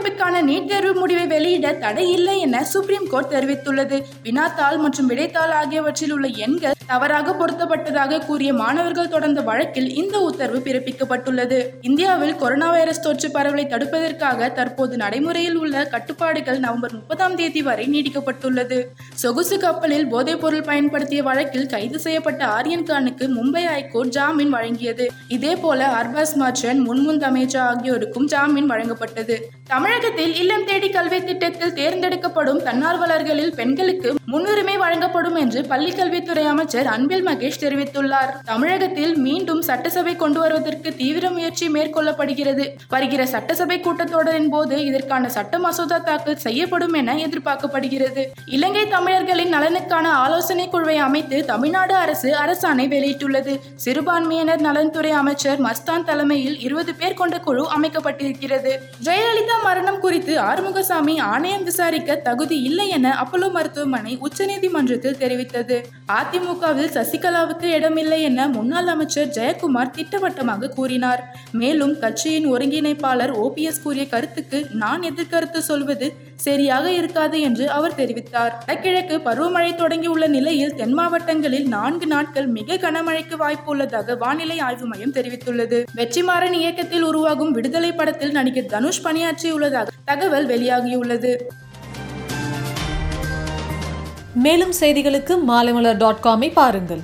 மருத்துவ நீட் தேர்வு முடிவை வெளியிட தடை இல்லை என சுப்ரீம் கோர்ட் தெரிவித்துள்ளது. வினாத்தாள் மற்றும் விடைத்தாள் ஆகியவற்றில் உள்ள எண்கள் தவறாக பொருத்தப்பட்டதாக கூறிய மாணவர்கள் தொடர்ந்த வழக்கில் இந்த உத்தரவு பிறப்பிக்கப்பட்டுள்ளது. இந்தியாவில் கொரோனா வைரஸ் தொற்று பரவலை தடுப்பதற்காக தற்போது நடைமுறையில் உள்ள கட்டுப்பாடுகள் நவம்பர் முப்பதாம் தேதி வரை நீடிக்கப்பட்டுள்ளது. சொகுசு கப்பலில் போதைப்பொருள் பயன்படுத்திய வழக்கில் கைது செய்யப்பட்ட ஆரியன் கானுக்கு மும்பை ஹைகோர்ட் ஜாமீன் வழங்கியது. இதேபோல அர்பாஸ் மாச்சன் முன்முந்த் அமேஜா ஆகியோருக்கும் ஜாமீன் வழங்கப்பட்டது. தமிழ் தமிழகத்தில் இல்லம் தேடி கல்வி திட்டத்தில் தேர்ந்தெடுக்கப்படும் தன்னார்வலர்களில் பெண்களுக்கு முன்னுரிமை வழங்கப்படும் என்று பள்ளிக்கல்வித்துறை அமைச்சர் அன்பில் மகேஷ் தெரிவித்துள்ளார். தமிழகத்தில் மீண்டும் சட்டசபை கொண்டு வருவதற்கு தீவிர முயற்சி மேற்கொள்ளப்படுகிறது. வருகிற சட்டசபை கூட்டத்தொடரின் போது இதற்கான சட்ட மசோதா தாக்கல் செய்யப்படும் என எதிர்பார்க்கப்படுகிறது. இலங்கை தமிழர்களின் நலனுக்கான ஆலோசனை குழுவை அமைத்து தமிழ்நாடு அரசு அரசாணை வெளியிட்டுள்ளது. சிறுபான்மையினர் நலன்துறை அமைச்சர் மஸ்தான் தலைமையில் இருபது பேர் கொண்ட குழு அமைக்கப்பட்டிருக்கிறது. ஜெயலலிதா மரணம் குறித்து ஆறுமுகசாமி ஆணையம் விசாரிக்க தகுதி இல்லை என அப்போலோ மருத்துவமனை உச்சநீதிமன்றத்தில் தெரிவித்தது. அதிமுகவில் சசிகலாவுக்கு இடமில்லை என முன்னாள் அமைச்சர் ஜெய ஜெயக்குமார் திட்டவட்டமாக கூறினார். மேலும் கட்சியின் ஒருங்கிணைப்பாளர் ஓபிஎஸ் கூறிய கருத்துக்கு நான் எதிர்கருத்து சொல்வது சரியாக இருக்காது என்று அவர் தெரிவித்தார். வடகிழக்கு பருவமழை தொடங்கியுள்ள நிலையில் தென் மாவட்டங்களில் நான்கு நாட்கள் மிக கனமழைக்கு வாய்ப்பு உள்ளதாக வானிலை ஆய்வு மையம் தெரிவித்துள்ளது. வெற்றிமாறன் இயக்கத்தில் உருவாகும் விடுதலை படத்தில் நடிகர் தனுஷ் பணியாற்றியுள்ளதாக தகவல் வெளியாகியுள்ளது. மேலும் செய்திகளுக்கு மாலைமலர் டாட் காமை பாருங்கள்.